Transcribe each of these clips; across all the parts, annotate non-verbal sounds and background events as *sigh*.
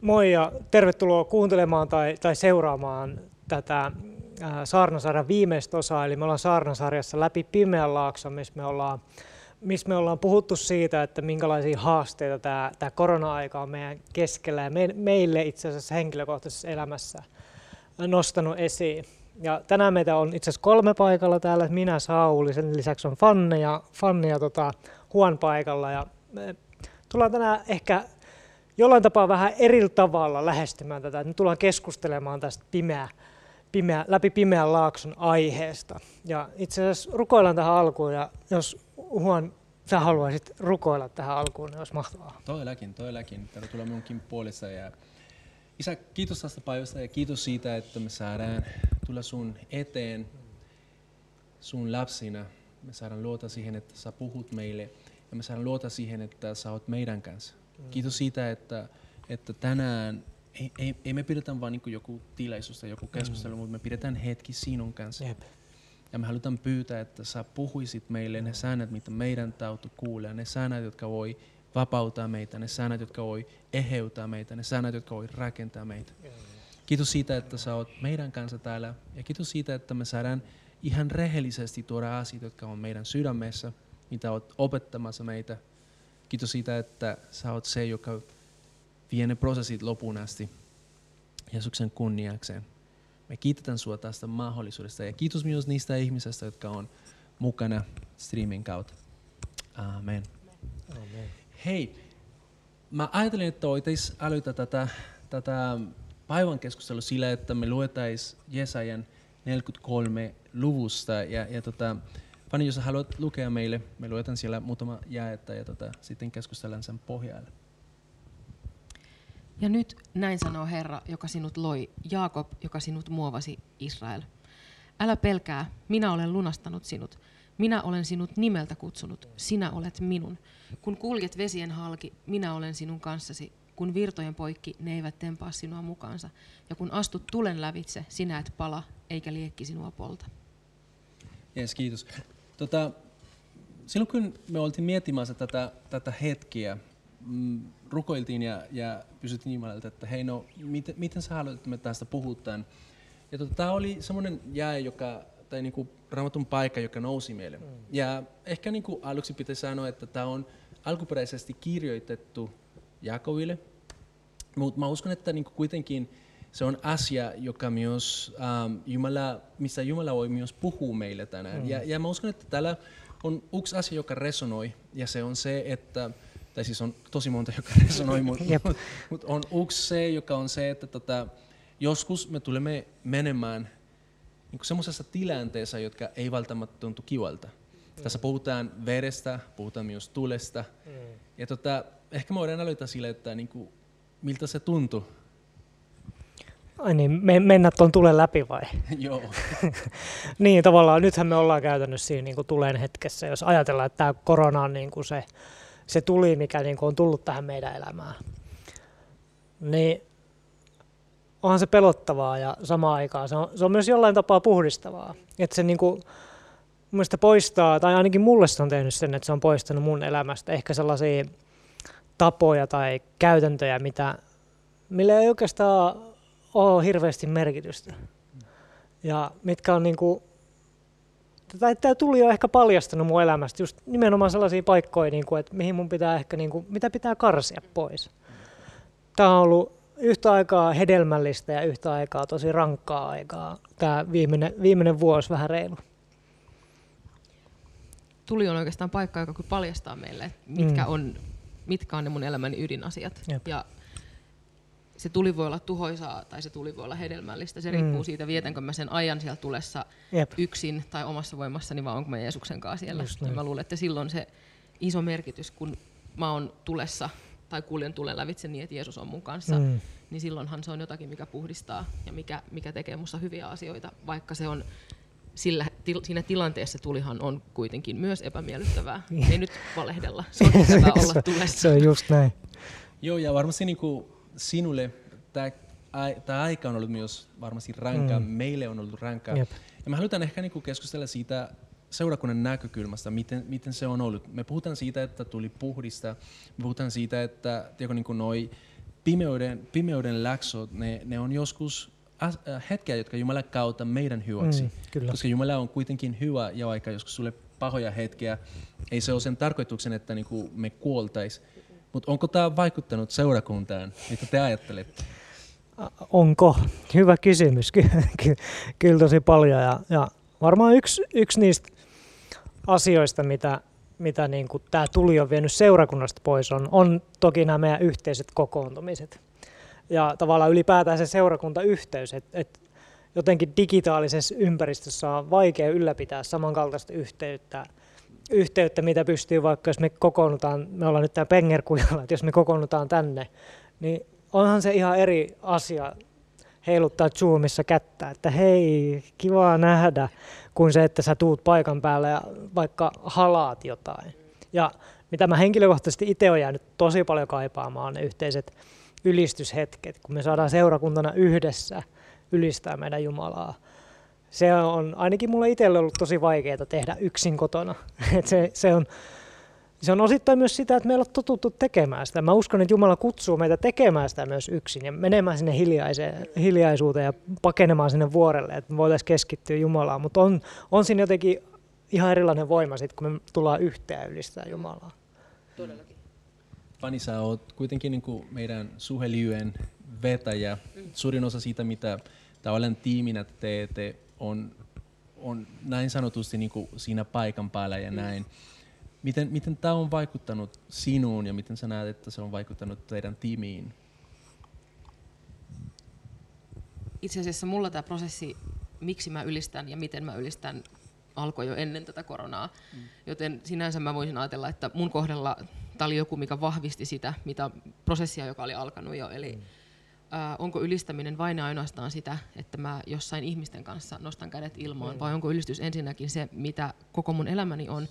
Moi ja tervetuloa kuuntelemaan tai, tai seuraamaan tätä Saarnasarjan viimeistä osaa. Eli me ollaan Saarnasarjassa läpi Pimeän laakson, missä me ollaan, missä me ollaan puhuttu siitä, että minkälaisia haasteita tämä, tämä korona-aika on meidän keskellä ja me, meille itse asiassa henkilökohtaisessa elämässä nostanut esiin. Ja tänään meitä on itse asiassa kolme paikalla täällä, minä Sauli, sen lisäksi on Fanne ja, Fanne ja tota, Huon paikalla. Ja me tullaan tänään ehkä jollain tapaa vähän eri tavalla lähestymään tätä. Me tullaan keskustelemaan tästä pimeä, pimeä, läpi pimeän laakson aiheesta. Ja itse asiassa rukoillaan tähän alkuun ja jos Huon sä haluaisit rukoilla tähän alkuun, niin olisi mahtavaa. Todellakin, todellakin. Tervetuloa minunkin puolesta. Ja Isä, kiitos tästä päivästä ja kiitos siitä, että me saadaan tulla sun eteen sun lapsina. Me saadaan luota siihen, että sä puhut meille ja me saadaan luota siihen, että sä oot meidän kanssa. Mm. Kiitos siitä, että, että tänään ei, ei, ei me pidetä vain niin joku tilaisuus tai joku keskustelu, mm. mutta me pidetään hetki sinun kanssa. Jep. Ja me halutaan pyytää, että sä puhuisit meille ne säännöt, mitä meidän tautu kuulee, ne säännöt, jotka voi vapauttaa meitä, ne säännöt, jotka voi eheyttää meitä, ne säännöt, jotka voi rakentaa meitä. Kiitos siitä, että sä oot meidän kanssa täällä ja kiitos siitä, että me saadaan ihan rehellisesti tuoda asiat, jotka on meidän sydämessä, mitä oot opettamassa meitä. Kiitos siitä, että sä oot se, joka vie ne prosessit lopun asti Jeesuksen kunniakseen. Me kiitetään sinua tästä mahdollisuudesta ja kiitos myös niistä ihmisistä, jotka on mukana streamin kautta. Amen. Amen. Hei, mä ajattelin, että voitaisiin aloittaa tätä, tätä päivän keskustelua sillä, että me luetais Jesajan 43 luvusta. Ja, ja tota, Fani, jos haluat lukea meille, me luetaan siellä muutama jaetta ja tota, sitten keskustellaan sen pohjalla. Ja nyt näin sanoo Herra, joka sinut loi, Jaakob, joka sinut muovasi, Israel. Älä pelkää, minä olen lunastanut sinut. Minä olen sinut nimeltä kutsunut, sinä olet minun. Kun kuljet vesien halki, minä olen sinun kanssasi. Kun virtojen poikki, ne eivät tempaa sinua mukaansa. Ja kun astut tulen lävitse, sinä et pala, eikä liekki sinua polta. Yes, kiitos. Tota, silloin kun me oltiin miettimässä tätä, tätä hetkiä, mm, rukoiltiin ja, ja pysyttiin Jumalalta, että hei no, miten, miten sä haluat, että me tästä puhutaan. Ja tota, tämä oli semmoinen jää, joka tai niinku raamatun paikka, joka nousi meille. Mm. Ja ehkä niinku aluksi pitäisi sanoa, että tämä on alkuperäisesti kirjoitettu Jakoville, mutta mä uskon, että niinku kuitenkin se on asia, joka myös, ähm, Jumala, missä Jumala voi myös puhua meille tänään. Mm. Ja, ja mä uskon, että täällä on yksi asia, joka resonoi, ja se on se, että tai siis on tosi monta, joka *laughs* resonoi, mutta mut on yksi se, joka on se, että tota, joskus me tulemme menemään niin semmoisessa tilanteessa, jotka ei välttämättä tuntu kivalta. Mm. Tässä puhutaan verestä, puhutaan myös tulesta. Mm. Ja tota, ehkä me voidaan aloittaa sille, että niin kuin, miltä se tuntuu. Ai niin, me, mennä tuon tulen läpi vai? *laughs* Joo. *laughs* niin, tavallaan nythän me ollaan käytännössä siinä niin kuin tulen hetkessä, jos ajatellaan, että tämä korona on niin kuin se, se tuli, mikä niin kuin on tullut tähän meidän elämään. Niin onhan se pelottavaa ja samaan aikaan se on, se on myös jollain tapaa puhdistavaa. Että se niin kuin, mielestä poistaa, tai ainakin mulle se on tehnyt sen, että se on poistanut mun elämästä ehkä sellaisia tapoja tai käytäntöjä, mitä, millä ei oikeastaan ole hirveästi merkitystä. Ja mitkä on niin kuin, tämä tuli jo ehkä paljastanut mun elämästä just nimenomaan sellaisia paikkoja, niin kuin, että mihin mun pitää ehkä, niin kuin, mitä pitää karsia pois. Tämä on ollut yhtä aikaa hedelmällistä ja yhtä aikaa tosi rankkaa aikaa tämä viimeinen, viimeinen vuosi vähän reilu. Tuli on oikeastaan paikka, joka paljastaa meille, mitkä, mm. on, mitkä on ne mun elämäni ydinasiat. Jep. Ja se tuli voi olla tuhoisaa tai se tuli voi olla hedelmällistä. Se mm. riippuu siitä, vietänkö mä sen ajan siellä tulessa Jep. yksin tai omassa voimassani vai onko mä Jeesuksen kanssa siellä. Ja mä luulen, että silloin se iso merkitys, kun mä oon tulessa tai kuljen tulen lävitse niin, että Jeesus on mun kanssa, mm. niin silloinhan se on jotakin, mikä puhdistaa ja mikä, mikä tekee musta hyviä asioita, vaikka se on sillä, til, siinä tilanteessa tulihan on kuitenkin myös epämiellyttävää. Ei nyt valehdella, se on *laughs* olla tulessa. se on just näin. Joo, ja varmasti niin kuin sinulle tämä aika on ollut myös varmasti rankkaa, mm. meille on ollut rankkaa. Jep. Ja me halutaan ehkä niin keskustella siitä seurakunnan näkökulmasta, miten, miten se on ollut. Me puhutaan siitä, että tuli puhdista, me puhutaan siitä, että tiedätkö, niin kuin noi pimeyden, pimeyden läksot, ne, ne on joskus as, äh, hetkiä, jotka Jumala kautta meidän hyväksi. Mm, kyllä. Koska Jumala on kuitenkin hyvä ja vaikka joskus sulle pahoja hetkiä, ei se ole sen tarkoituksen, että niinku me kuoltais. Mutta onko tämä vaikuttanut seurakuntaan? Mitä te ajattelette? Onko? Hyvä kysymys. *laughs* Ky- ky- kyllä tosi paljon. Ja, ja varmaan yksi, yksi niistä asioista, mitä, mitä niin tämä tuli on vienyt seurakunnasta pois, on, on toki nämä meidän yhteiset kokoontumiset. Ja tavallaan ylipäätään se seurakuntayhteys, että et jotenkin digitaalisessa ympäristössä on vaikea ylläpitää samankaltaista yhteyttä, yhteyttä, mitä pystyy vaikka, jos me kokoonnutaan, me ollaan nyt täällä Pengerkujalla, että jos me kokoonnutaan tänne, niin onhan se ihan eri asia heiluttaa Zoomissa kättä, että hei, kiva nähdä, kuin se, että sä tuut paikan päälle ja vaikka halaat jotain. Ja mitä mä henkilökohtaisesti itse olen jäänyt tosi paljon kaipaamaan, ne yhteiset ylistyshetket, kun me saadaan seurakuntana yhdessä ylistää meidän Jumalaa. Se on ainakin mulle itselle ollut tosi vaikeaa tehdä yksin kotona. *laughs* Et se, se, on, se on osittain myös sitä, että meillä on totuttu tekemään sitä. Mä uskon, että Jumala kutsuu meitä tekemään sitä myös yksin ja menemään sinne hiljaisuuteen ja pakenemaan sinne vuorelle, että me voitaisiin keskittyä Jumalaan. Mutta on, on siinä jotenkin ihan erilainen voima sitten, kun me tullaan yhteen ylistää Jumalaa. Todellakin. Fani, sä oot kuitenkin niin kuin meidän suheliuen vetäjä. Suurin osa siitä, mitä tavallaan tiiminä teette, on, on näin sanotusti niin kuin siinä paikan päällä ja näin. Miten, miten tämä on vaikuttanut sinuun ja miten sä näet, että se on vaikuttanut teidän tiimiin? Itse asiassa mulla tämä prosessi, miksi mä ylistän ja miten mä ylistän, alkoi jo ennen tätä koronaa. Mm. Joten sinänsä mä voisin ajatella, että mun kohdalla tämä oli joku, mikä vahvisti sitä mitä prosessia, joka oli alkanut jo. Eli mm. Ää, onko ylistäminen vain ja ainoastaan sitä, että mä jossain ihmisten kanssa nostan kädet ilmaan, mm. vai onko ylistys ensinnäkin se, mitä koko mun elämäni on,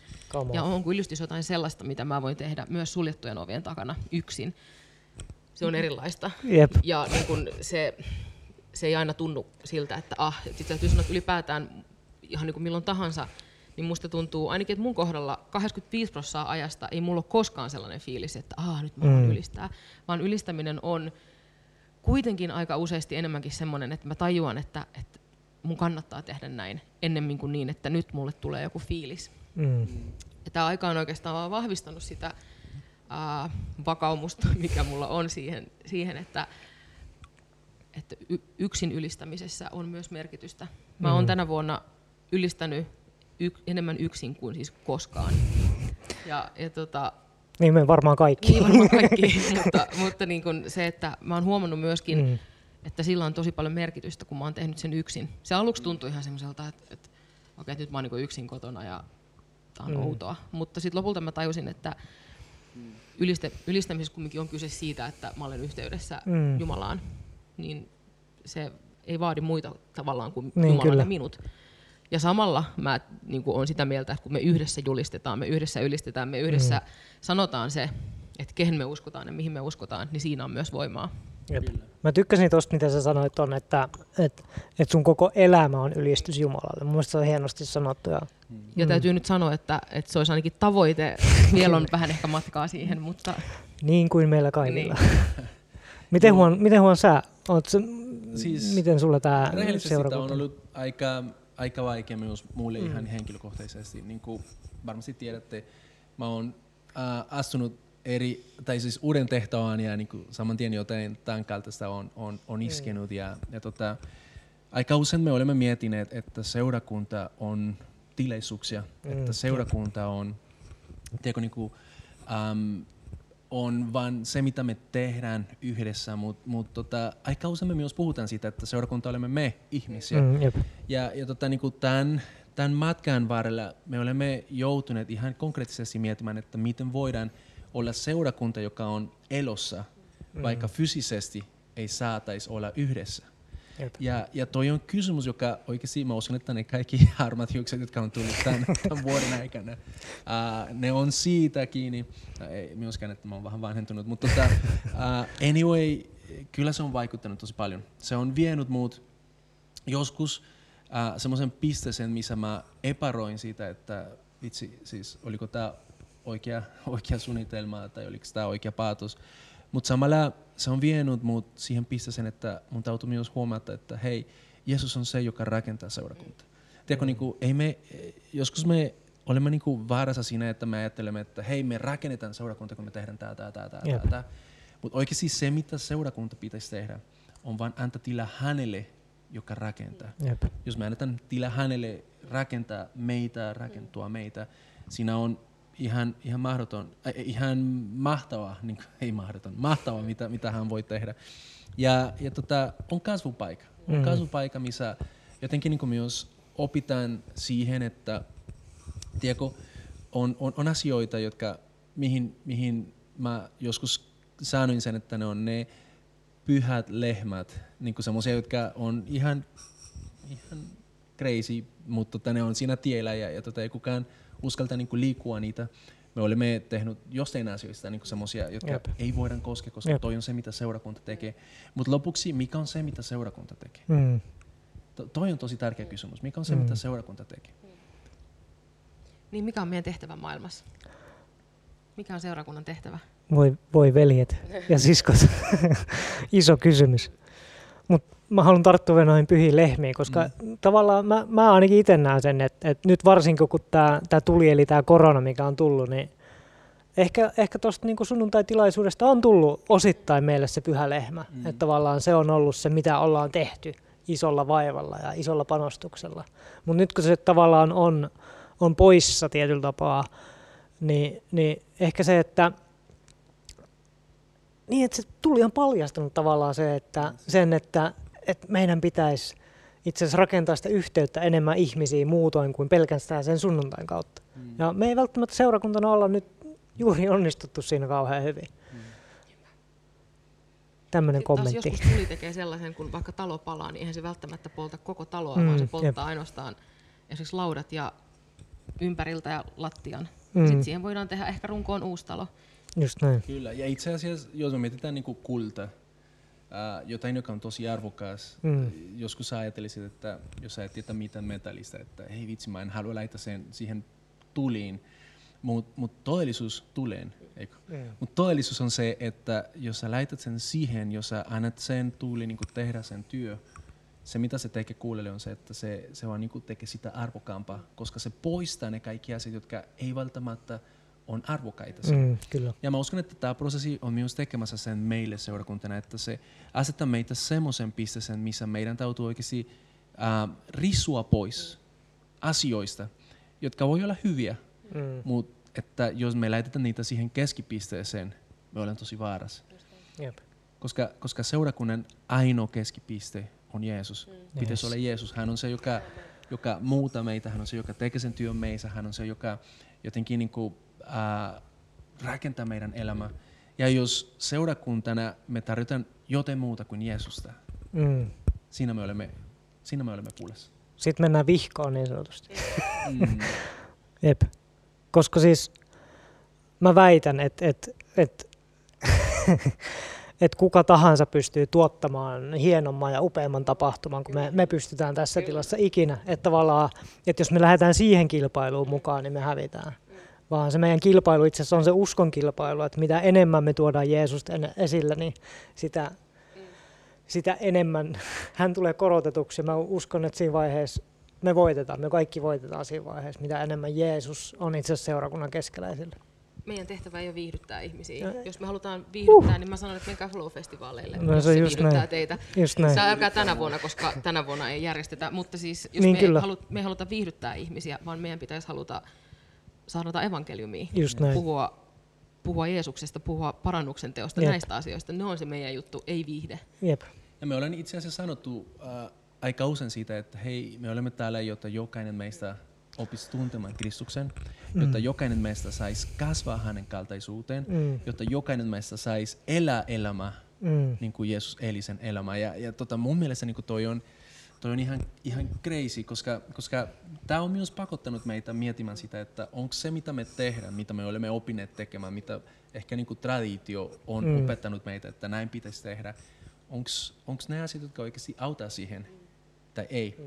ja onko ylistys jotain sellaista, mitä mä voin tehdä myös suljettujen ovien takana yksin. Se on erilaista. Jep. Ja niin kun se, se ei aina tunnu siltä, että ah, sit täytyy sanoa, että ylipäätään ihan niin kuin milloin tahansa, niin musta tuntuu, ainakin että mun kohdalla 85 prosenttia ajasta ei mulla ole koskaan sellainen fiilis, että ah, nyt mä mm. ylistää, vaan ylistäminen on kuitenkin aika useasti enemmänkin semmoinen, että mä tajuan, että, että mun kannattaa tehdä näin ennemmin kuin niin, että nyt mulle tulee joku fiilis. Mm. Ja tämä aika on oikeastaan vaan vahvistanut sitä ää, vakaumusta, *laughs* mikä mulla on siihen, siihen että, että yksin ylistämisessä on myös merkitystä. Mä oon mm. tänä vuonna ylistänyt y- enemmän yksin kuin siis koskaan. Ja, ja tota, niin me varmaan kaikki. Niin varmaan *laughs* kaikki, mutta, mutta niin kun se, että mä oon huomannut myöskin, mm. että sillä on tosi paljon merkitystä, kun mä oon tehnyt sen yksin. Se aluksi tuntui ihan semmoiselta, että, että okei, okay, nyt mä oon niin yksin kotona ja tää on mm. outoa. Mutta sitten lopulta mä tajusin, että ylistä, ylistämisessä kumminkin on kyse siitä, että mä olen yhteydessä mm. Jumalaan, niin se ei vaadi muita tavallaan kuin niin, Jumala kyllä. ja minut. Ja samalla mä niin kuin olen sitä mieltä, että kun me yhdessä julistetaan, me yhdessä ylistetään, me yhdessä mm. sanotaan se, että kehen me uskotaan ja mihin me uskotaan, niin siinä on myös voimaa. Jep. Mä tykkäsin tuosta, mitä sä sanoit on, että, että, että sun koko elämä on ylistys Jumalalle. Mun mielestä se on hienosti sanottu. Ja, mm. ja täytyy nyt sanoa, että, että se olisi ainakin tavoite. *laughs* Vielä on vähän ehkä matkaa siihen, mutta... Niin kuin meillä kaikilla. Niin. *laughs* miten, huon, miten huon sä? Oot, siis, miten sulla tämä seurakunta? on ollut aika aika vaikea myös mulle mm. ihan henkilökohtaisesti. Niin kuin varmasti tiedätte, mä oon äh, astunut eri, tai siis uuden tehtävään ja niin kuin saman tien jotain tämän kaltaista on, on, on iskenut. Mm. Ja, ja tota, aika usein me olemme miettineet, että seurakunta on tilaisuuksia, mm. että seurakunta on, tiedätkö, niin kuin, um, on vain se, mitä me tehdään yhdessä, mutta mut tota, aika usein me myös puhutaan siitä, että seurakunta olemme me ihmisiä. Mm, ja, ja tota, niin tämän, tämän matkan varrella me olemme joutuneet ihan konkreettisesti miettimään, että miten voidaan olla seurakunta, joka on elossa, mm. vaikka fyysisesti ei saataisi olla yhdessä. Ja, ja toi on kysymys, joka oikeasti mä uskon, että ne kaikki *laughs* harmat hiukset, jotka on tullut tämän, *laughs* tämän vuoden aikana, uh, ne on siitä kiinni. Uh, ei myöskään, että mä oon vähän vanhentunut, mutta tota, *laughs* uh, anyway, kyllä se on vaikuttanut tosi paljon. Se on vienyt muut joskus uh, semmoisen pisteeseen, missä mä epäroin siitä, että vitsi, siis oliko tämä oikea, oikea suunnitelma tai oliko tämä oikea päätös. Mutta samalla se on vienyt mut siihen pisteeseen, että mun täytyy myös huomata, että hei, Jeesus on se, joka rakentaa seurakuntaa. Tiedätkö, niin kuin, ei me, joskus me olemme niin kuin vaarassa siinä, että me ajattelemme, että hei, me rakennetaan seurakunta, kun me tehdään tämä, tämä, tämä, tämä, tämä. Mutta oikeasti se, mitä seurakunta pitäisi tehdä, on vain antaa tila hänelle, joka rakentaa. Jep. Jos me annetaan tila hänelle rakentaa meitä, rakentua meitä, siinä on ihan, ihan mahdoton, äh, ihan mahtava, *laughs* niin kuin, ei mahdoton, mahtava, mitä, mitä hän voi tehdä. Ja, ja tota, on kasvupaikka. On mm. kasvupaikka, missä jotenkin niin myös opitaan siihen, että tiedätkö, on, on, on asioita, jotka, mihin, mihin mä joskus sanoin sen, että ne on ne pyhät lehmät, niin semmoisia, jotka on ihan, ihan crazy, mutta tota, ne on siinä tiellä ja, ja tota, ei kukaan uskalta niin liikkua niitä. Me olemme tehnyt jostain asioista niin semmoisia, jotka Jep. ei voida koskea, koska Jep. toi on se, mitä seurakunta tekee. Mutta lopuksi, mikä on se, mitä seurakunta tekee? Mm. To, toi on tosi tärkeä kysymys. Mikä on se, mm. mitä seurakunta tekee? Niin mikä on meidän tehtävä maailmassa? Mikä on seurakunnan tehtävä? Voi, voi veljet ja siskot. *laughs* Iso kysymys. Mutta mä haluan tarttua noihin pyhiin lehmiin, koska mm. tavallaan mä, mä ainakin itse näen sen, että, että nyt varsinkin kun tämä tuli, eli tämä korona, mikä on tullut, niin ehkä, ehkä tuosta niin sunnuntai-tilaisuudesta on tullut osittain meille se pyhä lehmä. Mm. Että tavallaan se on ollut se, mitä ollaan tehty isolla vaivalla ja isolla panostuksella. Mutta nyt kun se tavallaan on, on poissa tietyllä tapaa, niin, niin ehkä se, että niin, että se tuli on paljastanut tavallaan se, että, sen, että, että meidän pitäisi itse asiassa rakentaa sitä yhteyttä enemmän ihmisiin muutoin kuin pelkästään sen sunnuntain kautta. Mm. Ja me ei välttämättä seurakuntana olla nyt juuri onnistuttu siinä kauhean hyvin. Mm. Tämmöinen kommentti. Taas joskus tuli tekee sellaisen, kun vaikka talo palaa, niin eihän se välttämättä polta koko taloa, mm, vaan se polttaa jep. ainoastaan esimerkiksi laudat ja ympäriltä ja lattian. Mm. Sitten siihen voidaan tehdä ehkä runkoon uusi talo. Just näin. Kyllä, ja itse asiassa, jos me mietitään niin kuin kulta, ää, jotain, joka on tosi arvokas, mm. joskus sä ajattelisit, että jos et tiedä mitään metallista, että hei vitsi, mä en halua laittaa sen siihen tuliin, mutta mut todellisuus tulee, eikö? Mm. Mutta todellisuus on se, että jos sä laitat sen siihen, jos sä annat sen tuuli niin tehdä sen työ, se mitä se tekee kuulelle on se, että se, se vaan niin tekee sitä arvokampaa, koska se poistaa ne kaikki asiat, jotka ei välttämättä on arvokaita. Mm, kyllä. Ja mä uskon, että tämä prosessi on myös tekemässä sen meille seurakuntana, että se asettaa meitä semmoisen pisteeseen, missä meidän täytyy oikeasti äh, risua pois asioista, jotka voi olla hyviä, mm. mutta että jos me laitetaan niitä siihen keskipisteeseen, me olemme tosi vaarassa. Yep. Koska, koska seurakunnan ainoa keskipiste on Jeesus. Mm. Pitäisi yes. olla Jeesus. Hän on se, joka, joka muuta meitä, hän on se, joka tekee sen työn meissä, hän on se, joka jotenkin niin kuin, äh, rakentaa meidän elämää. Ja jos seurakuntana me tarvitaan jotain muuta kuin Jeesusta, mm. siinä, me olemme, siinä me olemme pulassa. Sitten mennään vihkoon niin sanotusti. Mm. *laughs* Jep. Koska siis mä väitän, että et, et, *laughs* et kuka tahansa pystyy tuottamaan hienomman ja upeamman tapahtuman kuin me, me pystytään tässä tilassa ikinä. Että tavallaan, että jos me lähdetään siihen kilpailuun mukaan, niin me hävitään vaan se meidän kilpailu itse asiassa on se uskon kilpailu, että mitä enemmän me tuodaan Jeesusta esillä, niin sitä, sitä enemmän *laughs* hän tulee korotetuksi. Mä uskon, että siinä vaiheessa me voitetaan, me kaikki voitetaan siinä vaiheessa, mitä enemmän Jeesus on itse asiassa seurakunnan keskellä esillä. Meidän tehtävä ei ole viihdyttää ihmisiä. Ja. Jos me halutaan viihdyttää, uh. niin mä sanon, että menkää Flow-festivaaleille, no, se, just viihdyttää näin. teitä. Just näin. Se älkää tänä vuonna, koska tänä vuonna ei järjestetä. Mutta siis, jos niin me, ei halu, me ei haluta viihdyttää ihmisiä, vaan meidän pitäisi haluta saada evankeliumia, Just näin. puhua, puhua Jeesuksesta, puhua parannuksen teosta, Jep. näistä asioista. Ne on se meidän juttu, ei viihde. Jep. Ja me olemme itse asiassa sanottu äh, aika usein siitä, että hei, me olemme täällä, jotta jokainen meistä opisi tuntemaan Kristuksen, mm. jotta jokainen meistä saisi kasvaa hänen kaltaisuuteen, mm. jotta jokainen meistä saisi elää elämää, mm. niin kuin Jeesus eli sen elämää. Ja, ja tota, mun mielestä niin kuin toi on, toi on ihan, ihan crazy, koska, koska tämä on myös pakottanut meitä miettimään sitä, että onko se, mitä me tehdään, mitä me olemme opineet tekemään, mitä ehkä niin kuin traditio on mm. opettanut meitä, että näin pitäisi tehdä, onko ne asiat, jotka oikeasti auttaa siihen tai ei. Mm.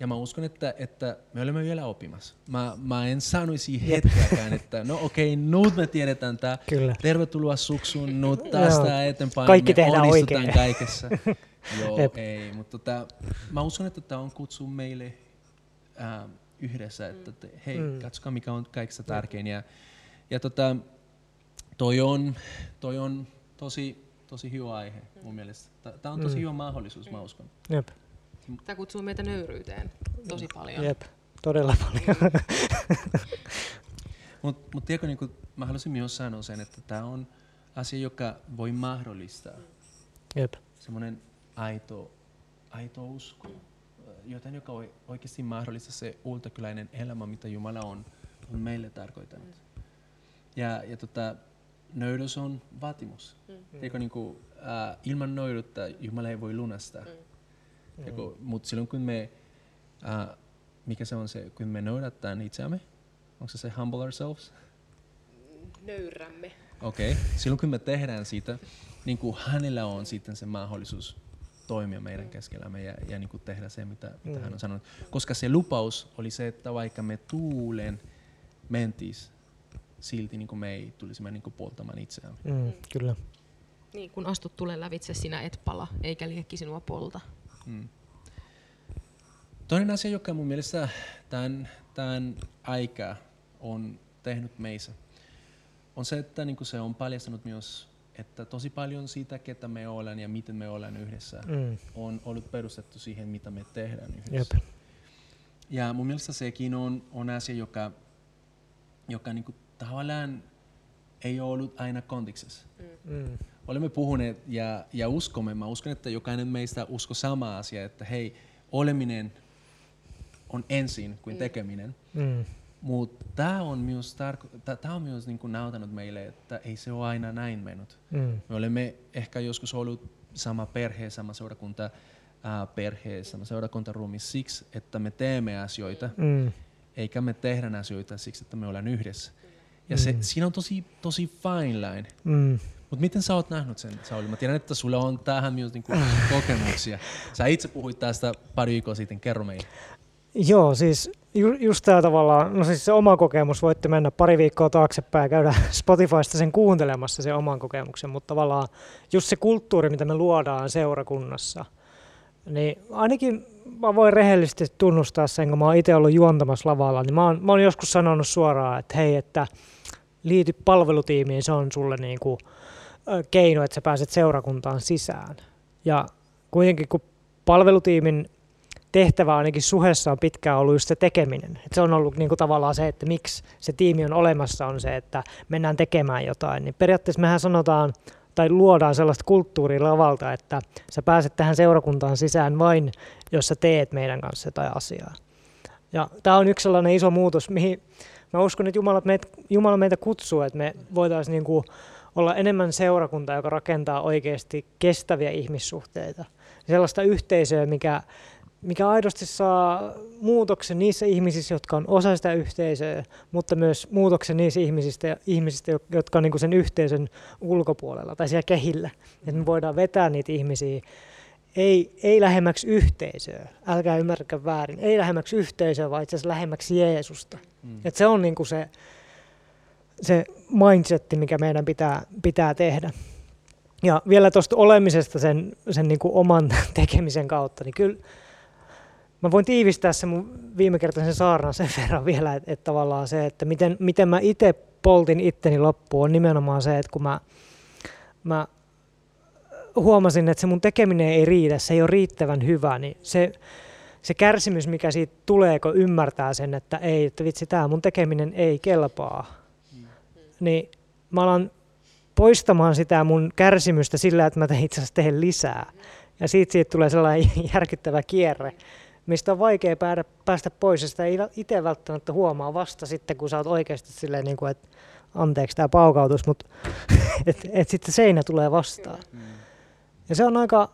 Ja mä uskon, että, että me olemme vielä oppimassa. Mä, mä en sanoisi hetkeäkään, että no okei, okay, nyt me tiedetään tämä. Tervetuloa suksuun, nyt tästä eteenpäin. Kaikki me tehdään oikein. kaikessa. *laughs* Joo, Jep. ei, mutta tota, mä uskon, että tämä on kutsu meille äh, yhdessä, että te, hei, mm. katsokaa mikä on kaikista tärkein. Ja, ja tota, toi, on, toi on tosi, tosi hyvä aihe mun mielestä. Tämä on tosi mm. hyvä mahdollisuus, mä uskon. Jep. Tämä kutsuu meitä nöyryyteen tosi paljon. Jep, todella paljon. *laughs* Mutta mut tiedätkö, niin kun, mä haluaisin myös sanoa sen, että tämä on asia, joka voi mahdollistaa Jep. semmoinen aito, aito usko. Joten joka oikeasti mahdollistaa se ultakyläinen elämä, mitä Jumala on, on meille tarkoittanut. Mm. Ja, ja tota, nöydys on vaatimus. Mm. Tiedätkö, niin kuin, äh, ilman nöydyyttä Jumala ei voi lunastaa. Mm Mm. Mutta silloin kun me, uh, mikä se on se, kun me noudattaa itseämme, onko se se humble ourselves? Nöyrämme. Okei, okay. silloin kun me tehdään sitä, niin kuin hänellä on sitten se mahdollisuus toimia meidän keskellämme ja, ja niin kuin tehdä se, mitä, mitä mm. hän on sanonut. Koska se lupaus oli se, että vaikka me tuulen mentis, silti niin kuin me ei tulisi niin kuin poltamaan itseämme. Mm, kyllä. Niin, kun astut tulen lävitse, sinä et pala, eikä liekki sinua polta. Mm. Toinen asia, joka mun mielestä tämän, tämän aika on tehnyt meissä, on se, että niin se on paljastanut myös, että tosi paljon siitä, ketä me ollaan ja miten me ollaan yhdessä, mm. on ollut perustettu siihen, mitä me tehdään yhdessä. Jep. Ja mun mielestä sekin on, on asia, joka, joka niin tavallaan ei ole ollut aina kontiksessa. Mm. mm olemme puhuneet ja, ja uskomme, mä uskon, että jokainen meistä usko sama asia, että hei, oleminen on ensin kuin mm. tekeminen. Mm. Mutta tämä on myös, tarko- tää on myös niinku näytänyt meille, että ei se ole aina näin mennyt. Mm. Me olemme ehkä joskus ollut sama perhe, sama seurakunta, äh, perhe, sama seurakuntaruumi siksi, että me teemme asioita, mm. eikä me tehdä asioita siksi, että me ollaan yhdessä. Ja se, mm. siinä on tosi, tosi fine line. Mm. Mutta miten sä oot nähnyt sen, Sauli? Mä tiedän, että sulla on tähän myös niinku kokemuksia. Sä itse puhuit tästä pari viikkoa sitten, kerro meille. Joo, siis ju, just tämä tavallaan, no siis se oma kokemus, voitte mennä pari viikkoa taaksepäin ja käydä *laughs* Spotifysta sen kuuntelemassa sen oman kokemuksen, mutta tavallaan just se kulttuuri, mitä me luodaan seurakunnassa, niin ainakin mä voin rehellisesti tunnustaa sen, kun mä oon itse ollut juontamassa lavalla, niin mä oon, mä oon joskus sanonut suoraan, että hei, että liity palvelutiimiin, se on sulle niin kuin, keino, että sä pääset seurakuntaan sisään. Ja kuitenkin kun palvelutiimin tehtävä ainakin suhessa on pitkään ollut just se tekeminen. Et se on ollut niinku tavallaan se, että miksi se tiimi on olemassa, on se, että mennään tekemään jotain. Niin periaatteessa mehän sanotaan tai luodaan sellaista kulttuuria lavalta, että sä pääset tähän seurakuntaan sisään vain, jos sä teet meidän kanssa jotain asiaa. Ja tämä on yksi sellainen iso muutos, mihin mä uskon, että Jumala meitä, Jumala meitä kutsuu, että me voitaisiin niinku olla enemmän seurakunta, joka rakentaa oikeasti kestäviä ihmissuhteita. Sellaista yhteisöä, mikä, mikä aidosti saa muutoksen niissä ihmisissä, jotka on osa sitä yhteisöä, mutta myös muutoksen niissä ihmisistä, ihmisistä jotka on niin sen yhteisön ulkopuolella tai siellä kehillä. Että me voidaan vetää niitä ihmisiä ei, ei lähemmäksi yhteisöä, älkää ymmärräkö väärin, ei lähemmäksi yhteisöä, vaan itse asiassa lähemmäksi Jeesusta. Mm. Et se on niin kuin se, se mindsetti, mikä meidän pitää, pitää tehdä. Ja vielä tuosta olemisesta sen, sen niin kuin oman *laughs* tekemisen kautta, niin kyllä mä voin tiivistää sen mun viimekertaisen saarnan sen *laughs* verran vielä, että, että tavallaan se, että miten, miten mä itse poltin itteni loppuun, on nimenomaan se, että kun mä, mä huomasin, että se mun tekeminen ei riitä, se ei ole riittävän hyvä, niin se, se kärsimys, mikä siitä tulee, kun ymmärtää sen, että ei, että vitsi, tämä mun tekeminen ei kelpaa, niin mä alan poistamaan sitä mun kärsimystä sillä, että mä itse asiassa teen lisää. Ja siitä, siitä tulee sellainen *laughs* järkyttävä kierre, mistä on vaikea päästä, päästä pois, ja sitä ei itse välttämättä huomaa vasta sitten, kun sä oot oikeasti silleen, niin kuin, että anteeksi tämä paukautus, mutta *laughs* että et sitten seinä tulee vastaan. Ja se on aika,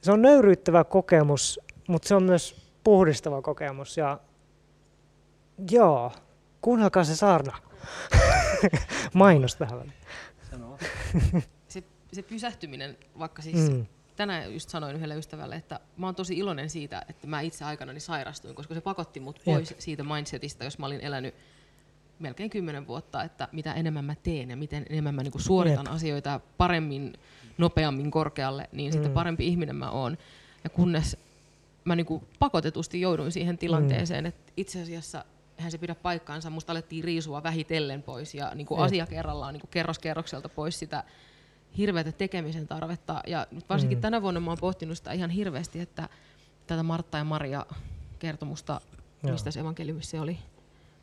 se on nöyryyttävä kokemus, mutta se on myös puhdistava kokemus. Ja joo, kuunnelkaa se saarna. *laughs* Mainos tähän väliin. *laughs* Se, se pysähtyminen, vaikka siis mm. Tänään just sanoin yhdelle ystävälle, että mä oon tosi iloinen siitä, että mä itse aikanani sairastuin, koska se pakotti mut pois Jep. siitä mindsetista, jos mä olin elänyt melkein kymmenen vuotta, että mitä enemmän mä teen ja miten enemmän mä niinku suoritan Jep. asioita paremmin, nopeammin, korkealle, niin mm. sitten parempi ihminen mä oon. Ja kunnes mä niinku pakotetusti jouduin siihen tilanteeseen, mm. että itse asiassa eihän se pidä paikkaansa, musta alettiin riisua vähitellen pois ja niinku asia kerrallaan niinku kerros kerrokselta pois sitä hirveätä tekemisen tarvetta. Ja nyt varsinkin mm. tänä vuonna mä oon pohtinut sitä ihan hirveästi, että tätä Martta ja Maria kertomusta, Joo. mistä se evankeliumissa oli,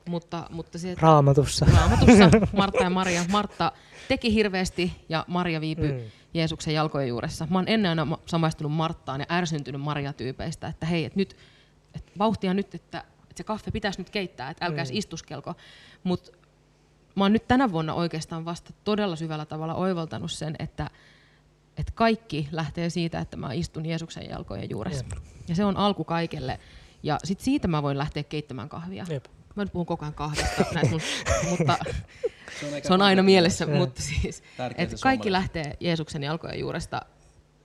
mutta, mutta se, että raamatussa. raamatussa. *laughs* Martta ja Maria. Martta teki hirveästi ja Maria viipyi mm. Jeesuksen jalkojen juuressa. Mä oon ennen aina samaistunut Marttaan ja ärsyntynyt Maria-tyypeistä, että hei, et nyt, et vauhtia nyt, että, että se kahve pitäisi nyt keittää, että älkääs mm. istuskelko. Mutta mä oon nyt tänä vuonna oikeastaan vasta todella syvällä tavalla oivaltanut sen, että, että kaikki lähtee siitä, että mä istun Jeesuksen jalkojen juuressa. Jep. Ja se on alku kaikelle. Ja sit siitä mä voin lähteä keittämään kahvia. Jep. Mä nyt puhun koko ajan kahvista, mun, *laughs* mutta se on, se on aina mielessä. Mutta siis, että kaikki lähtee Jeesuksen jalkojen juuresta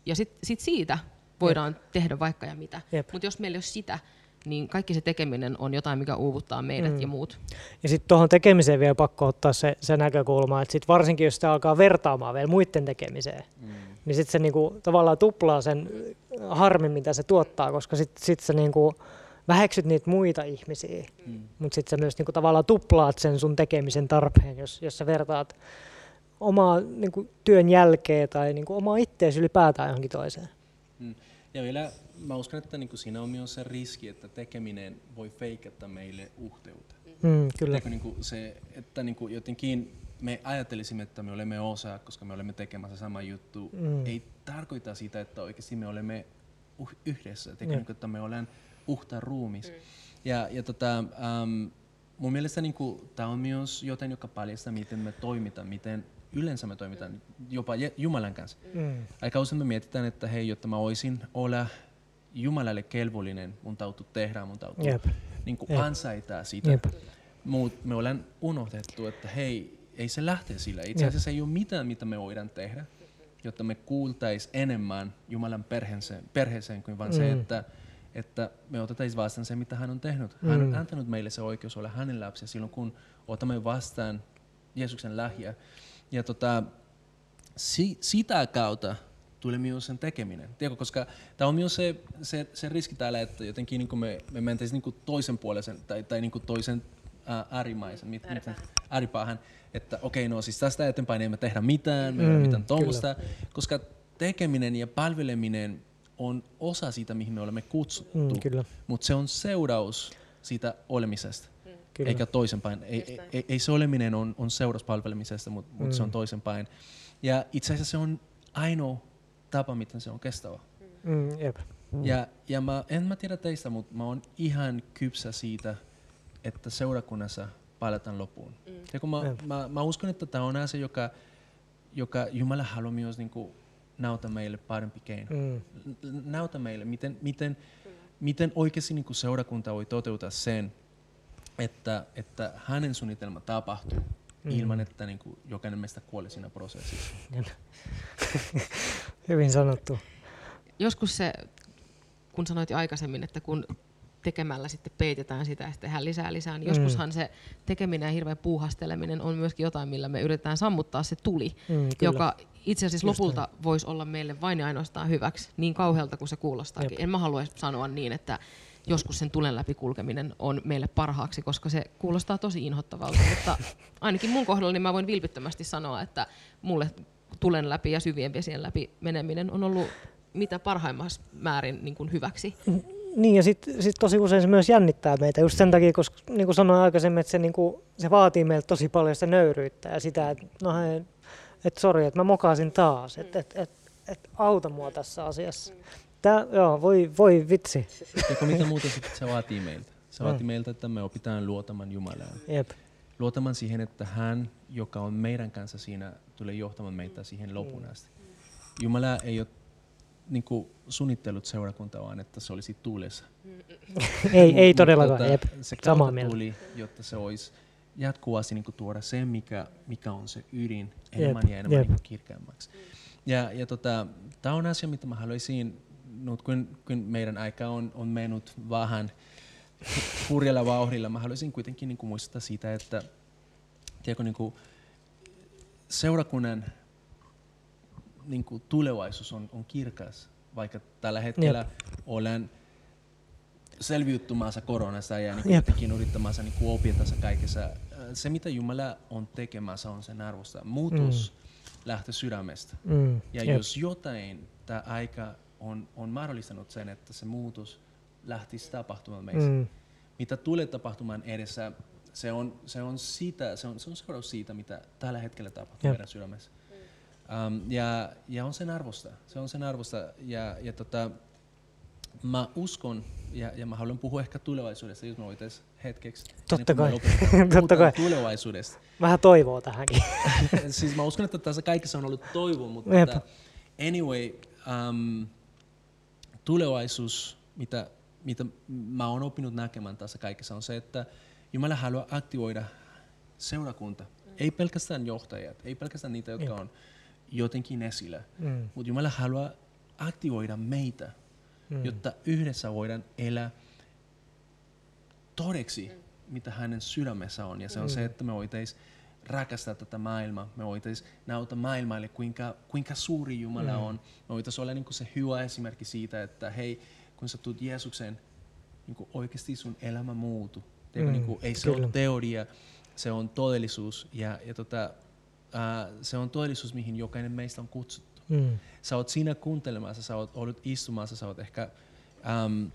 ja sitten sit siitä voidaan Jep. tehdä vaikka ja mitä. Mutta jos meillä ei ole sitä, niin kaikki se tekeminen on jotain, mikä uuvuttaa meidät mm. ja muut. Ja sitten tuohon tekemiseen vielä pakko ottaa se, se näkökulma, että sit varsinkin jos sitä alkaa vertaamaan vielä muiden tekemiseen, mm. niin sitten se niinku, tavallaan tuplaa sen harmin, mitä se tuottaa, koska sitten sit se niinku, väheksyt niitä muita ihmisiä, mm. mutta sitten sä myös niinku tavallaan tuplaat sen sun tekemisen tarpeen, jos, jos sä vertaat omaa niinku, työn jälkeen tai niinku, omaa itteesi ylipäätään johonkin toiseen. Mm. Ja vielä mä uskon, että niinku siinä on myös se riski, että tekeminen voi feikata meille uhteutta. Mm, kyllä. Teekö, niinku se, että niinku jotenkin me ajattelisimme, että me olemme osa, koska me olemme tekemässä sama juttu. Mm. Ei tarkoita sitä, että oikeasti me olemme uh, yhdessä. Teekö, niinku, että me olemme uhta ruumis. Mm. Ja, ja tota, um, mun mielestä niinku, tämä on myös jotain, joka paljastaa, miten me toimitaan, miten yleensä me toimitaan jopa Jumalan kanssa. Mm. Aika usein me mietitään, että hei, jotta mä voisin olla Jumalalle kelvollinen, mun täytyy tehdä, mun täytyy yep. niin kuin ansaita sitä. Yep. Mutta me ollaan unohdettu, että hei, ei se lähte sillä. Itse asiassa yep. ei ole mitään, mitä me voidaan tehdä, jotta me kuultais enemmän Jumalan perheeseen, perheeseen kuin vain mm. se, että, että me otetaan vastaan se, mitä hän on tehnyt. Hän on mm. antanut meille se oikeus olla hänen lapsia silloin, kun otamme vastaan Jeesuksen lähiä. Ja tota, si, sitä kautta tuli myös sen tekeminen. Tiedätkö, koska tämä on myös se, se, se riski täällä, että jotenkin niin me, me mentäisiin niin toisen puolisen tai, tai niin toisen ää, äärimaisen, mit, ääripäähän. ääripäähän, että okei, okay, no siis tästä eteenpäin ei me tehdä mitään, me mm, ei mitään tuommoista, koska tekeminen ja palveleminen on osa siitä, mihin me olemme kutsuttu, mm, mutta se on seuraus siitä olemisesta. Mm. Kyllä. Eikä toisenpäin. Ei, ei, ei, se oleminen on, on seuraus palvelemisesta, mutta mut mm. se on toisenpäin. Ja itse asiassa se on ainoa tapa, miten se on kestävä. Mm, jep. Ja, ja mä, en mä tiedä teistä, mutta mä oon ihan kypsä siitä, että seurakunnassa palataan loppuun. Mm. Ja kun mä, mä, mä, uskon, että tämä on asia, joka, joka Jumala haluaa myös niin kuin, näytä meille parempi keino. Mm. Näytä meille, miten, miten, miten oikeasti niin kuin seurakunta voi toteuttaa sen, että, että hänen suunnitelma tapahtuu mm. ilman, että niin kuin, jokainen meistä kuoli siinä prosessissa. *laughs* Hyvin sanottu. Joskus se, kun sanoit jo aikaisemmin, että kun tekemällä sitten peitetään sitä ja sitten tehdään lisää lisää, niin mm. joskushan se tekeminen ja hirveä puuhasteleminen on myöskin jotain, millä me yritetään sammuttaa se tuli, mm, joka itse asiassa Just lopulta voisi olla meille vain ja ainoastaan hyväksi, niin kauhealta kuin se kuulostaakin. Jep. En mä halua sanoa niin, että joskus sen tulen läpi kulkeminen on meille parhaaksi, koska se kuulostaa tosi inhottavalta, mutta ainakin mun kohdalla niin mä voin vilpittömästi sanoa, että mulle tulen läpi ja syvien vesien läpi meneminen on ollut mitä parhaimmassa määrin niin kuin hyväksi. Niin ja sitten sit tosi usein se myös jännittää meitä just sen takia, koska niin kuin sanoin aikaisemmin, että se, niin kuin, se vaatii meiltä tosi paljon sitä nöyryyttä ja sitä, että no hei, että sori, että mä mokasin taas, että et, et, et auta mua tässä asiassa. Tää, joo, voi, voi vitsi. Eikö mitä muuta se vaatii meiltä? Se vaatii mm. meiltä, että me opitaan luotamaan Jumalaan. Jep. Luotamaan siihen, että hän, joka on meidän kanssa siinä, tulee johtamaan meitä siihen lopun mm. asti. Jumala ei ole niin kuin, suunnittelut seurakunta, vaan että se olisi tuulessa. *laughs* ei, ei todellakaan, tota, jep. Se Samaa tuli, jotta se olisi jatkuvasti niin kuin, tuoda se, mikä, mikä on se ydin enemmän jep, ja enemmän jep. Niin kirkeämmäksi. Ja, ja tota, tämä on asia, mitä mä haluaisin, nyt kun, kun meidän aika on, on mennyt vähän hurjalla vauhdilla, mä haluaisin kuitenkin niin kuin muistuttaa siitä, että tiedätkö, niin kuin seurakunnan niin kuin tulevaisuus on, on kirkas, vaikka tällä hetkellä Jep. olen selviytymässä koronasta ja niin jotenkin yrittämässä niin oppia tässä kaikessa. Se, mitä Jumala on tekemässä, on sen arvosta. Muutos mm. lähtee sydämestä. Mm. Ja Jep. jos jotain tämä aika on, on mahdollistanut sen, että se muutos lähtisi tapahtumaan meissä. Mm. Mitä tulee tapahtumaan edessä, se on, se on, siitä, se on, se on seuraus siitä, mitä tällä hetkellä tapahtuu Jep. meidän sydämessä. Um, ja, ja on sen arvosta. Se on sen arvosta. Ja, ja tota, mä uskon, ja, ja mä haluan puhua ehkä tulevaisuudesta, jos me voitaisiin hetkeksi. Totta kai. *laughs* Totta kai. tulevaisuudesta. Vähän toivoa tähänkin. *laughs* siis mä uskon, että tässä kaikessa on ollut toivo, mutta tota, anyway, um, tulevaisuus, mitä, mitä mä oon oppinut näkemään tässä kaikessa, on se, että Jumala haluaa aktivoida seurakunta. Mm. Ei pelkästään johtajat, ei pelkästään niitä, jotka Jep. on jotenkin esillä, mm. mutta Jumala haluaa aktivoida meitä, mm. jotta yhdessä voidaan elää todeksi, mm. mitä hänen sydämessä on. Ja se on mm. se, että me voitaisiin rakastaa tätä maailmaa. Me voitaisiin näyttää maailmalle, kuinka, kuinka suuri Jumala mm. on. Me voitaisiin olla niin se hyvä esimerkki siitä, että hei, kun sä tulet Jeesukseen, niin oikeasti sun elämä muutu. Mm. Niin kuin, ei se Kyllä. ole teoria, se on todellisuus. Ja, ja tota, uh, se on todellisuus, mihin jokainen meistä on kutsuttu. Mm. Sä oot siinä kuuntelemassa, sä oot ollut istumassa, sä oot ehkä um,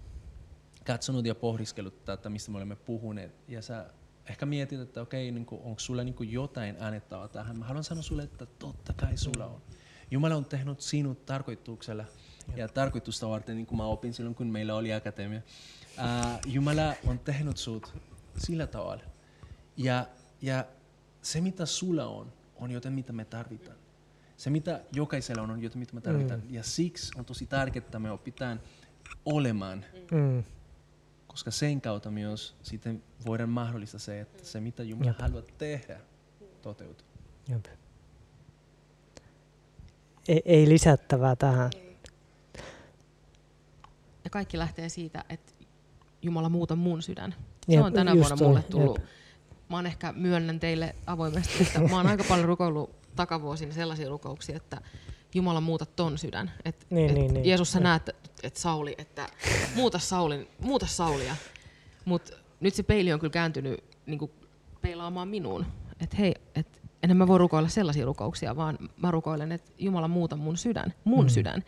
katsonut ja pohdiskellut tätä, mistä me olemme puhuneet. Ja sä ehkä mietit, että okei, niin onko sulla niin jotain annettavaa tähän. Mä haluan sanoa sulle, että totta kai sulla on. Jumala on tehnyt sinut tarkoituksella ja tarkoitusta varten, niin kuin mä opin silloin, kun meillä oli akatemia. Uh, Jumala on tehnyt sut sillä tavalla. Ja, ja se, mitä sulla on, on jotain, mitä me tarvitaan. Se, mitä jokaisella on, on jotain, mitä me tarvitaan. Mm. Ja siksi on tosi tärkeää, että me opitaan olemaan. Mm. Koska sen kautta myös sitten voidaan mahdollistaa se, että se, mitä Jumala Jep. haluaa tehdä, toteutuu. Jep. Ei, ei lisättävää tähän. Ja kaikki lähtee siitä, että Jumala muuta mun sydän. Se Jep, on tänä vuonna mulle tullut. Jep mä oon ehkä myönnän teille avoimesti, että mä oon aika paljon rukoillut takavuosina sellaisia rukouksia, että Jumala muuta ton sydän. Et, niin, et niin, niin. Jeesus sä ja. näet, että Sauli, että muuta, Saulin, muuta Saulia. Mutta nyt se peili on kyllä kääntynyt niin peilaamaan minuun. Että hei, et, enhän mä voi rukoilla sellaisia rukouksia, vaan mä rukoilen, että Jumala muuta mun sydän, mun mm. sydän.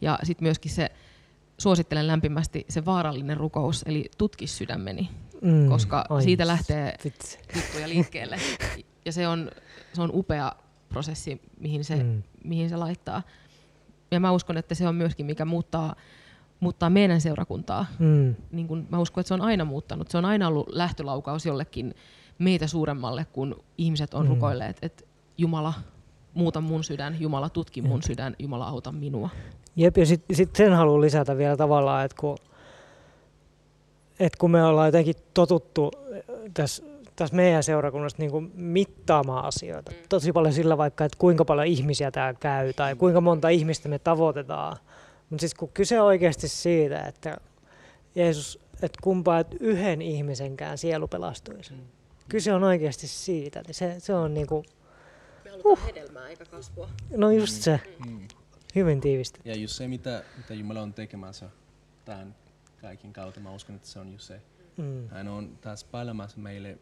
Ja sitten myöskin se, suosittelen lämpimästi se vaarallinen rukous, eli tutki sydämeni mm, koska ai, siitä lähtee juttuja liikkeelle. *laughs* Ja se on, se on upea prosessi, mihin se, mm. mihin se laittaa. Ja mä uskon, että se on myöskin, mikä muuttaa, muuttaa meidän seurakuntaa. Mm. Niin kun mä uskon, että se on aina muuttanut. Se on aina ollut lähtölaukaus jollekin meitä suuremmalle, kun ihmiset on mm. rukoilleet, että Jumala, muuta mun sydän, Jumala tutki mun Jep. sydän, Jumala auta minua. Jep, ja sitten sit sen haluan lisätä vielä tavallaan, että kun et kun me ollaan jotenkin totuttu äh, tässä, tässä meidän seurakunnassa niin kuin mittaamaan asioita. Mm. Tosi paljon sillä vaikka, että kuinka paljon ihmisiä täällä käy tai kuinka monta ihmistä me tavoitetaan. Mutta siis kun kyse on oikeasti siitä, että Jeesus, että kumpaa että yhden ihmisenkään sielu pelastuisi. Mm. Kyse on oikeasti siitä. Niin se, se on niinku, me uh. hedelmää eikä kasvua. No just se. Mm. Hyvin tiivisti. Ja just se, mitä, mitä Jumala on tekemässä tämän kaikin kautta. Mä uskon, että se on just se. Mm. Hän on taas painamassa meille,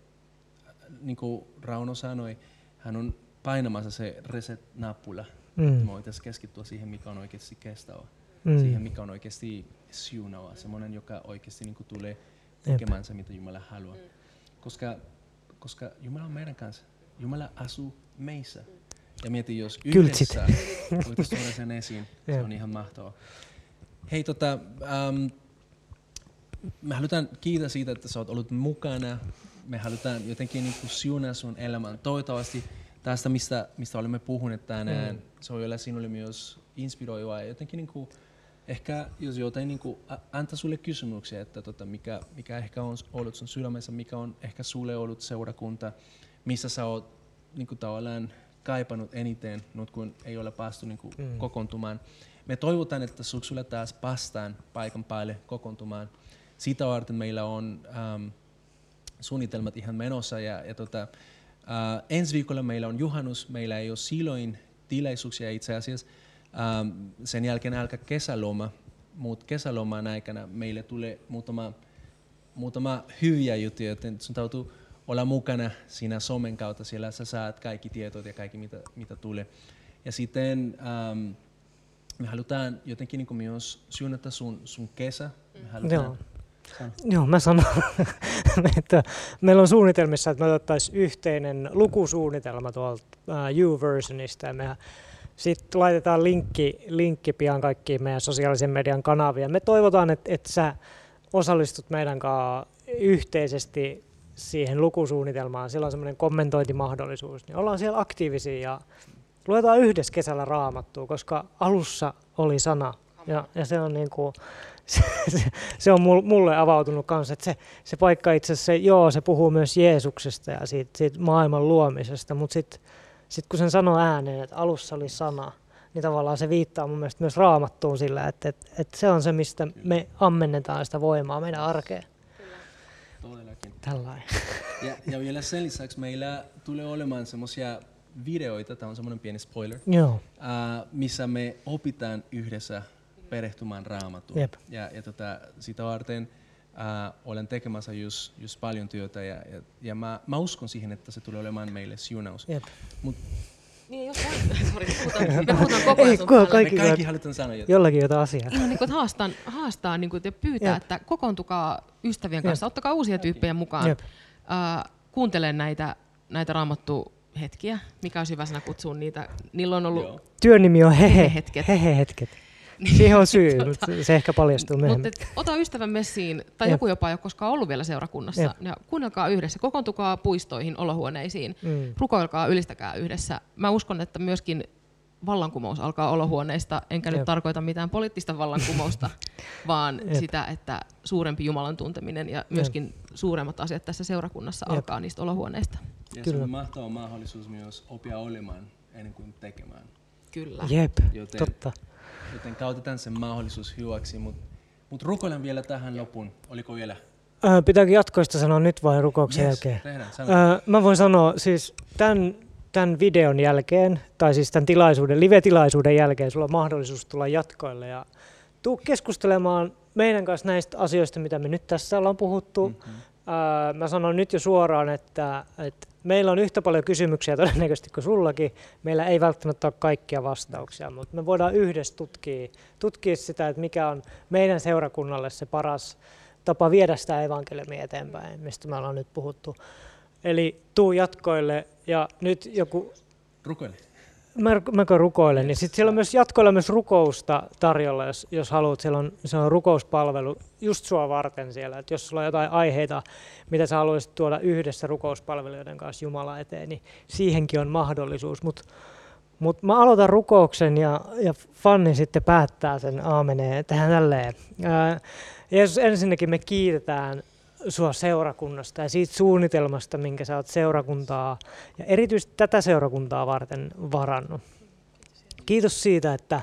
niin kuin Rauno sanoi, hän on painamassa se reset-nappula. Mm. Me voitaisiin keskittyä siihen, mikä on oikeasti kestävä. Mm. Siihen, mikä on oikeasti siunava. Semmoinen, joka oikeasti niin kuin tulee tekemään se, mitä Jumala haluaa. Mm. Koska, koska Jumala on meidän kanssa. Jumala asuu meissä. Ja mieti, jos yhdessä voitaisiin tuoda sen esiin, *laughs* se on ihan mahtavaa. Hei, tota, um, me halutaan kiittää siitä, että sä oot ollut mukana. Me halutaan jotenkin niin kuin siunaa sun elämän. Toivottavasti tästä, mistä, mistä olemme puhuneet tänään, mm. se voi olla sinulle myös inspiroivaa. Ja jotenkin niin kuin, ehkä jos jotain niin kuin, antaa sulle kysymyksiä, että tota, mikä, mikä ehkä on ollut sun sydämessä, mikä on ehkä sulle ollut seurakunta, missä sä oot niin kuin, tavallaan kaipannut eniten, nyt kun ei ole päästy niin kuin mm. kokoontumaan. Me toivotaan, että syksyllä taas päästään paikan päälle kokoontumaan. Sitä varten meillä on ähm, suunnitelmat ihan menossa. Ja, ja tota, äh, ensi viikolla meillä on juhannus, meillä ei ole silloin tilaisuuksia itse asiassa. Ähm, sen jälkeen alkaa kesäloma, mutta kesäloman aikana meille tulee muutama, muutama hyviä juttuja, joten sun täytyy olla mukana siinä somen kautta, siellä sä saat kaikki tiedot ja kaikki mitä, mitä tulee. Ja sitten ähm, me halutaan jotenkin niin myös suunnata sun, sun kesä. Me halutaan. Joo, mä sanon, *laughs* että meillä on suunnitelmissa, että me otettaisiin yhteinen lukusuunnitelma tuolta uh, U-versionista ja sitten laitetaan linkki, linkki pian kaikkiin meidän sosiaalisen median kanaviin. Me toivotaan, että, että sä osallistut meidän kanssa yhteisesti siihen lukusuunnitelmaan. Sillä on semmoinen kommentointimahdollisuus. Niin ollaan siellä aktiivisia ja luetaan yhdessä kesällä raamattua, koska alussa oli sana. Ja, ja se on niin kuin, se, se, se on mulle avautunut kanssa, että se, se paikka itse asiassa, se, joo, se puhuu myös Jeesuksesta ja siitä, siitä maailman luomisesta, mutta sitten sit kun sen sanoo ääneen, että alussa oli sana, niin tavallaan se viittaa mun mielestä myös raamattuun sillä, että, että, että se on se, mistä me ammennetaan sitä voimaa meidän arkeen. Todellakin. Tällainen. Ja, ja vielä sen lisäksi meillä tulee olemaan semmoisia videoita, tämä on semmoinen pieni spoiler, Joo. uh, missä me opitaan yhdessä perehtymään raamattuun. Jep. Ja, ja tota, sitä varten uh, olen tekemässä just, just paljon työtä ja, ja, ja mä, mä uskon siihen, että se tulee olemaan meille siunaus. Jep. Mut Niin, jos *laughs* voit, sorry, puhutaan, me puhutaan koko ajan Ei, sun kaikki- me kaikki halutaan sanoa jotain. Jollakin jotain asiaa. Ihan niin kuin, että haastaa, haastaa niin kuin, ja pyytää, Jep. että kokoontukaa ystävien kanssa, ottakaa uusia tyyppejä mukaan. Jep. Uh, kuuntele näitä, näitä raamattu hetkiä, mikä olisi hyvä sana kutsua niitä. Niillä on ollut, Joo. Työn nimi on hehe, Hehe-hetket. hehe-hetket. Siihen on syy, mutta se ehkä paljastuu myöhemmin. mutta et, ota ystävän messiin, tai Jep. joku jopa ei ole koskaan ollut vielä seurakunnassa, Jep. ja kuunnelkaa yhdessä, kokoontukaa puistoihin, olohuoneisiin, Mm. rukoilkaa, ylistäkää yhdessä. Mä uskon, että myöskin vallankumous alkaa olohuoneista, enkä nyt Jep. tarkoita mitään poliittista vallankumousta, *laughs* vaan Jep. sitä, että suurempi Jumalan tunteminen ja myöskin suuremmat asiat tässä seurakunnassa Jep. alkaa niistä olohuoneista. Ja se Kyllä. on mahtava mahdollisuus myös oppia olemaan ennen kuin tekemään. Kyllä. Jep, Joten- totta. Joten käytetään sen mahdollisuus hyväksi, mutta mut rukoilen vielä tähän lopun. Oliko vielä? Ö, pitääkö jatkoista sanoa nyt vai rukouksen Yes, jälkeen? tehdään. Ö, mä voin sanoa siis tämän, tämän videon jälkeen, tai siis tämän tilaisuuden, live-tilaisuuden jälkeen, sulla on mahdollisuus tulla jatkoille ja tuu keskustelemaan meidän kanssa näistä asioista, mitä me nyt tässä ollaan puhuttu. Mhm. Mä sanon nyt jo suoraan, että, että meillä on yhtä paljon kysymyksiä todennäköisesti kuin sullakin. Meillä ei välttämättä ole kaikkia vastauksia, mutta me voidaan yhdessä tutkia, tutkia sitä, että mikä on meidän seurakunnalle se paras tapa viedä sitä evankeliumia eteenpäin, mistä me ollaan nyt puhuttu. Eli tuu jatkoille ja nyt joku Rukoile. Mä, mäkö rukoilen, niin sitten siellä on myös jatkoilla myös rukousta tarjolla, jos, jos haluat. Siellä on, se on rukouspalvelu just sua varten siellä. Et jos sulla on jotain aiheita, mitä sä haluaisit tuoda yhdessä rukouspalvelijoiden kanssa Jumala eteen, niin siihenkin on mahdollisuus. Mutta mut mä aloitan rukouksen ja, ja Fanni sitten päättää sen aameneen. Tehdään tälleen. Ää, Jeesus, ensinnäkin me kiitetään sua seurakunnasta ja siitä suunnitelmasta, minkä sä oot seurakuntaa ja erityisesti tätä seurakuntaa varten varannut. Kiitos siitä, että,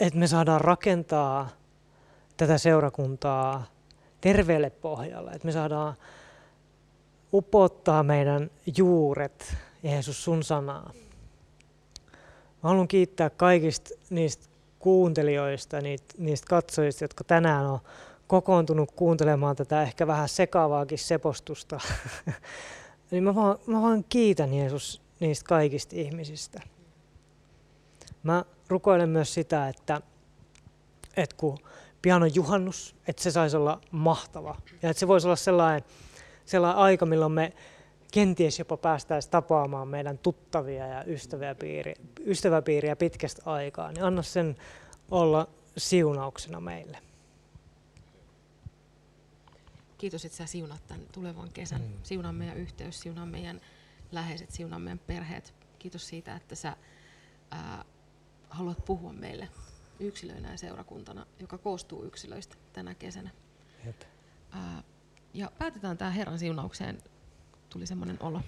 että me saadaan rakentaa tätä seurakuntaa terveelle pohjalle, että me saadaan upottaa meidän juuret, Jeesus, sun sanaa. Mä haluan kiittää kaikista niistä kuuntelijoista, niistä katsojista, jotka tänään on kokoontunut kuuntelemaan tätä ehkä vähän sekavaakin sepostusta. Eli *laughs* mä vaan, mä vaan kiitän Jeesus niistä kaikista ihmisistä. Mä rukoilen myös sitä, että, että kun pian on juhannus, että se saisi olla mahtava. Ja että se voisi olla sellainen, sellainen aika, milloin me kenties jopa päästäisiin tapaamaan meidän tuttavia ja ystäväpiiriä, ystäväpiiriä pitkästä aikaa. Niin anna sen olla siunauksena meille. Kiitos, että sä siunat tämän tulevan kesän. Mm. Siunaa meidän yhteys, siunaa meidän läheiset, siunaa meidän perheet. Kiitos siitä, että sä ää, haluat puhua meille yksilöinä ja seurakuntana, joka koostuu yksilöistä tänä kesänä. Jep. Ää, ja päätetään tämä Herran siunaukseen. Tuli semmoinen olo.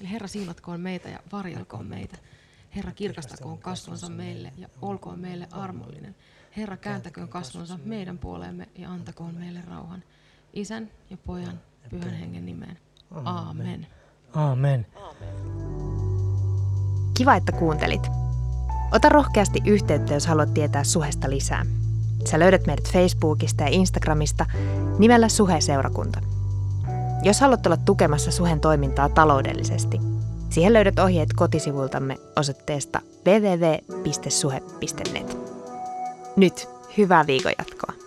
Eli Herra siunatkoon meitä ja varjelkoon meitä. Herra kirkastakoon kasvonsa meille ja olkoon meille armollinen. Herra kääntäköön kasvonsa meidän puoleemme ja antakoon meille rauhan. Isän ja pojan pyhän hengen nimeen. Aamen. Aamen. Kiva, että kuuntelit. Ota rohkeasti yhteyttä, jos haluat tietää suhesta lisää. Sä löydät meidät Facebookista ja Instagramista nimellä Suhe-seurakunta. Jos haluat olla tukemassa Suhen toimintaa taloudellisesti, siihen löydät ohjeet kotisivultamme osoitteesta www.suhe.net. Nyt hyvää viikon jatkoa.